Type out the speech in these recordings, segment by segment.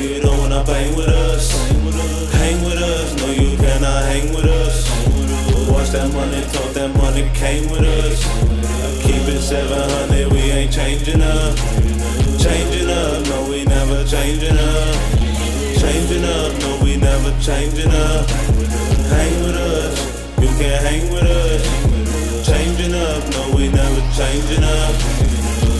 you don't wanna bang with us. Hang with us, no you cannot hang with us. Watch that money, talk that money came with us. Keep it 700, we ain't changing up. Changing up, no we never changing never changing up. Hang with us, you can't hang with us. Changing up, no we never changing up.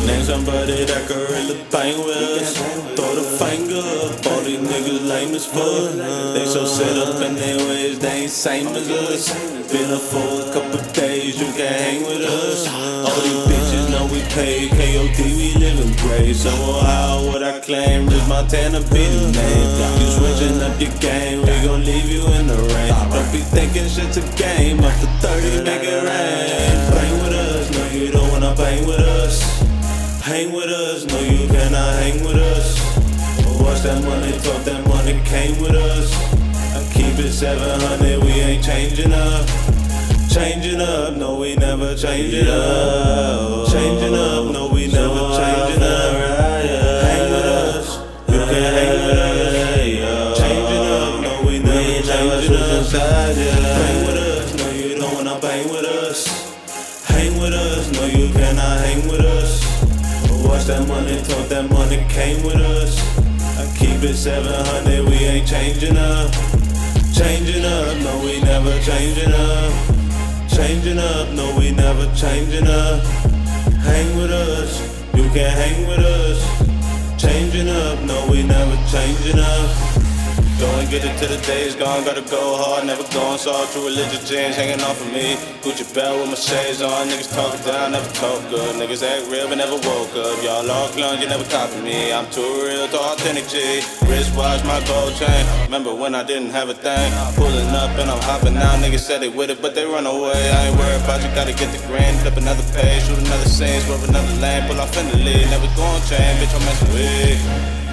Name somebody that can really bang with us. Throw the finger up, all these niggas lame as fuck. They so set up in their ways, they ain't same as us. Been up for a couple days, you can't hang with us. All these bitches know we pay KOD, we living great. So how would I claim this Montana be the name? You switching up your game, we gon' leave you in the rain. Don't be thinking shit's a game, up to 30, make it rain. Bang with us, no you don't wanna bang with us. Hang with us, no you cannot hang with us. Watch that money, talk that money came with us. I keep it 700, we ain't changing up. Changing up, no we never changing up. Changing up, no we never changing up. Bang with us, no you don't wanna bang with us. Hang with us, no you cannot hang with us. Watch that money, talk that money came with us. I keep it 700, we ain't changing up. Changing up, no we never changing up. Changing up, no we never changing up. Hang with us, you can hang with us. Changing up, no we never changing up. Go and get it till the is gone. Gotta go hard, never going soft. True religious jeans hanging off of me. Gucci belt with my shades on. Niggas talking down, never talk good. Niggas act real, but never woke up. Y'all all clone, you never copy me. I'm too real, too authentic G. Wristwatch, my gold chain. Remember when I didn't have a thing? Pulling up and I'm hopping out. Niggas said they with it, but they run away. I ain't worried about you. Gotta get the grand. Flip another page, shoot another scene, swerve another lane. Pull off in the lead. Never going chain, bitch. I'm messing with.